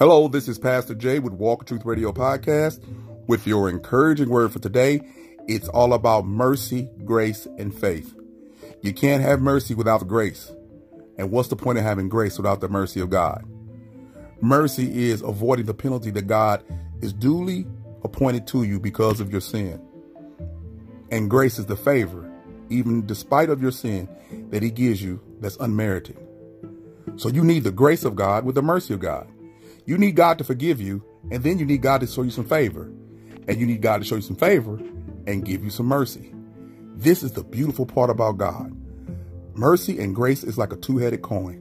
Hello, this is Pastor Jay with Walk Truth Radio Podcast with your encouraging word for today. It's all about mercy, grace, and faith. You can't have mercy without grace. And what's the point of having grace without the mercy of God? Mercy is avoiding the penalty that God is duly appointed to you because of your sin. And grace is the favor, even despite of your sin, that he gives you that's unmerited. So you need the grace of God with the mercy of God. You need God to forgive you, and then you need God to show you some favor. And you need God to show you some favor and give you some mercy. This is the beautiful part about God. Mercy and grace is like a two headed coin.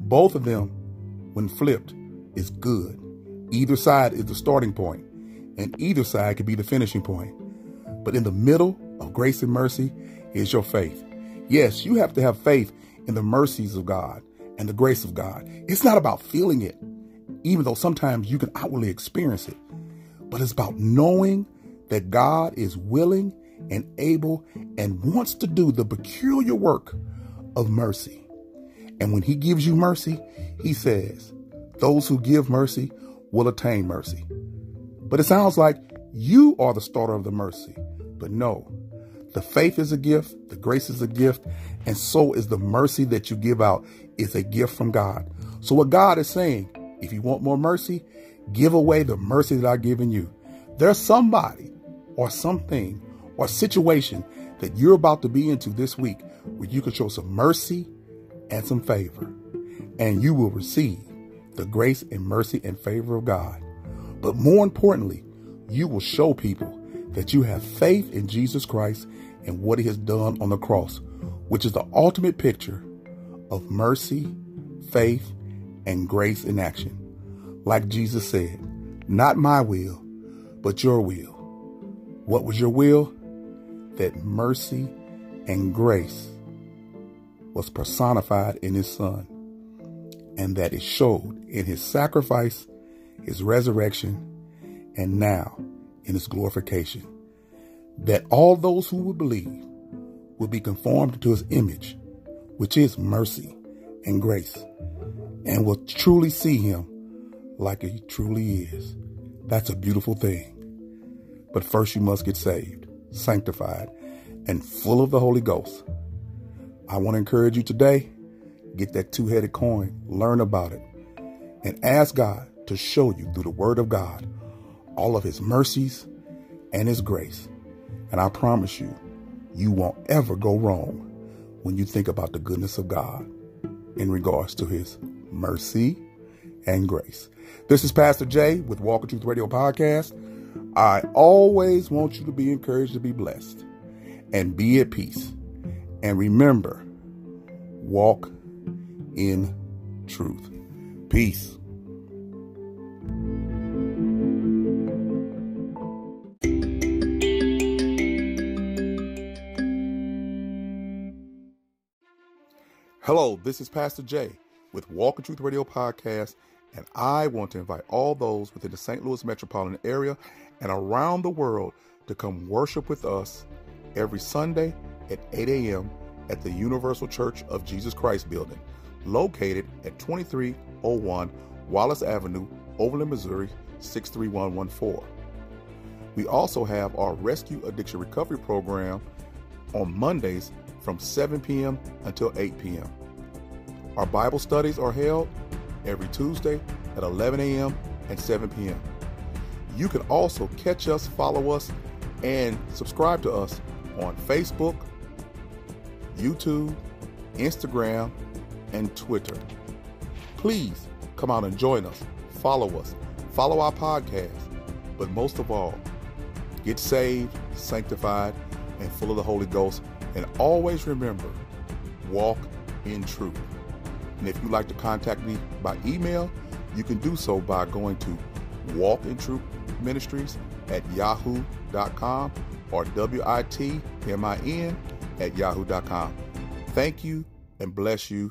Both of them, when flipped, is good. Either side is the starting point, and either side can be the finishing point. But in the middle of grace and mercy is your faith. Yes, you have to have faith in the mercies of God and the grace of God. It's not about feeling it even though sometimes you can outwardly experience it. But it's about knowing that God is willing and able and wants to do the peculiar work of mercy. And when he gives you mercy, he says, those who give mercy will attain mercy. But it sounds like you are the starter of the mercy. But no, the faith is a gift, the grace is a gift, and so is the mercy that you give out is a gift from God. So what God is saying if you want more mercy, give away the mercy that I've given you. There's somebody or something or situation that you're about to be into this week where you can show some mercy and some favor, and you will receive the grace and mercy and favor of God. But more importantly, you will show people that you have faith in Jesus Christ and what he has done on the cross, which is the ultimate picture of mercy, faith, and grace in action. Like Jesus said, not my will, but your will. What was your will? That mercy and grace was personified in his son, and that it showed in his sacrifice, his resurrection, and now in his glorification. That all those who would believe will be conformed to his image, which is mercy and grace and will truly see him like he truly is. That's a beautiful thing. But first, you must get saved, sanctified, and full of the Holy Ghost. I want to encourage you today get that two headed coin, learn about it, and ask God to show you through the Word of God all of His mercies and His grace. And I promise you, you won't ever go wrong when you think about the goodness of God in regards to His mercy, and grace. This is Pastor Jay with Walk in Truth Radio Podcast. I always want you to be encouraged to be blessed and be at peace. And remember, walk in truth. Peace. Hello, this is Pastor Jay with Walk in Truth Radio Podcast, and I want to invite all those within the St. Louis metropolitan area and around the world to come worship with us every Sunday at 8 a.m. at the Universal Church of Jesus Christ building, located at 2301 Wallace Avenue, Overland, Missouri 63114. We also have our Rescue Addiction Recovery Program on Mondays from 7 p.m. until 8 p.m. Our Bible studies are held every Tuesday at 11 a.m. and 7 p.m. You can also catch us, follow us, and subscribe to us on Facebook, YouTube, Instagram, and Twitter. Please come out and join us, follow us, follow our podcast, but most of all, get saved, sanctified, and full of the Holy Ghost. And always remember walk in truth. And if you'd like to contact me by email, you can do so by going to Walk in Truth Ministries at yahoo.com or W-I-T-M-I-N at yahoo.com. Thank you and bless you,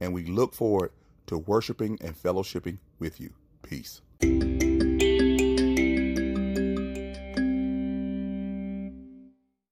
and we look forward to worshiping and fellowshipping with you. Peace.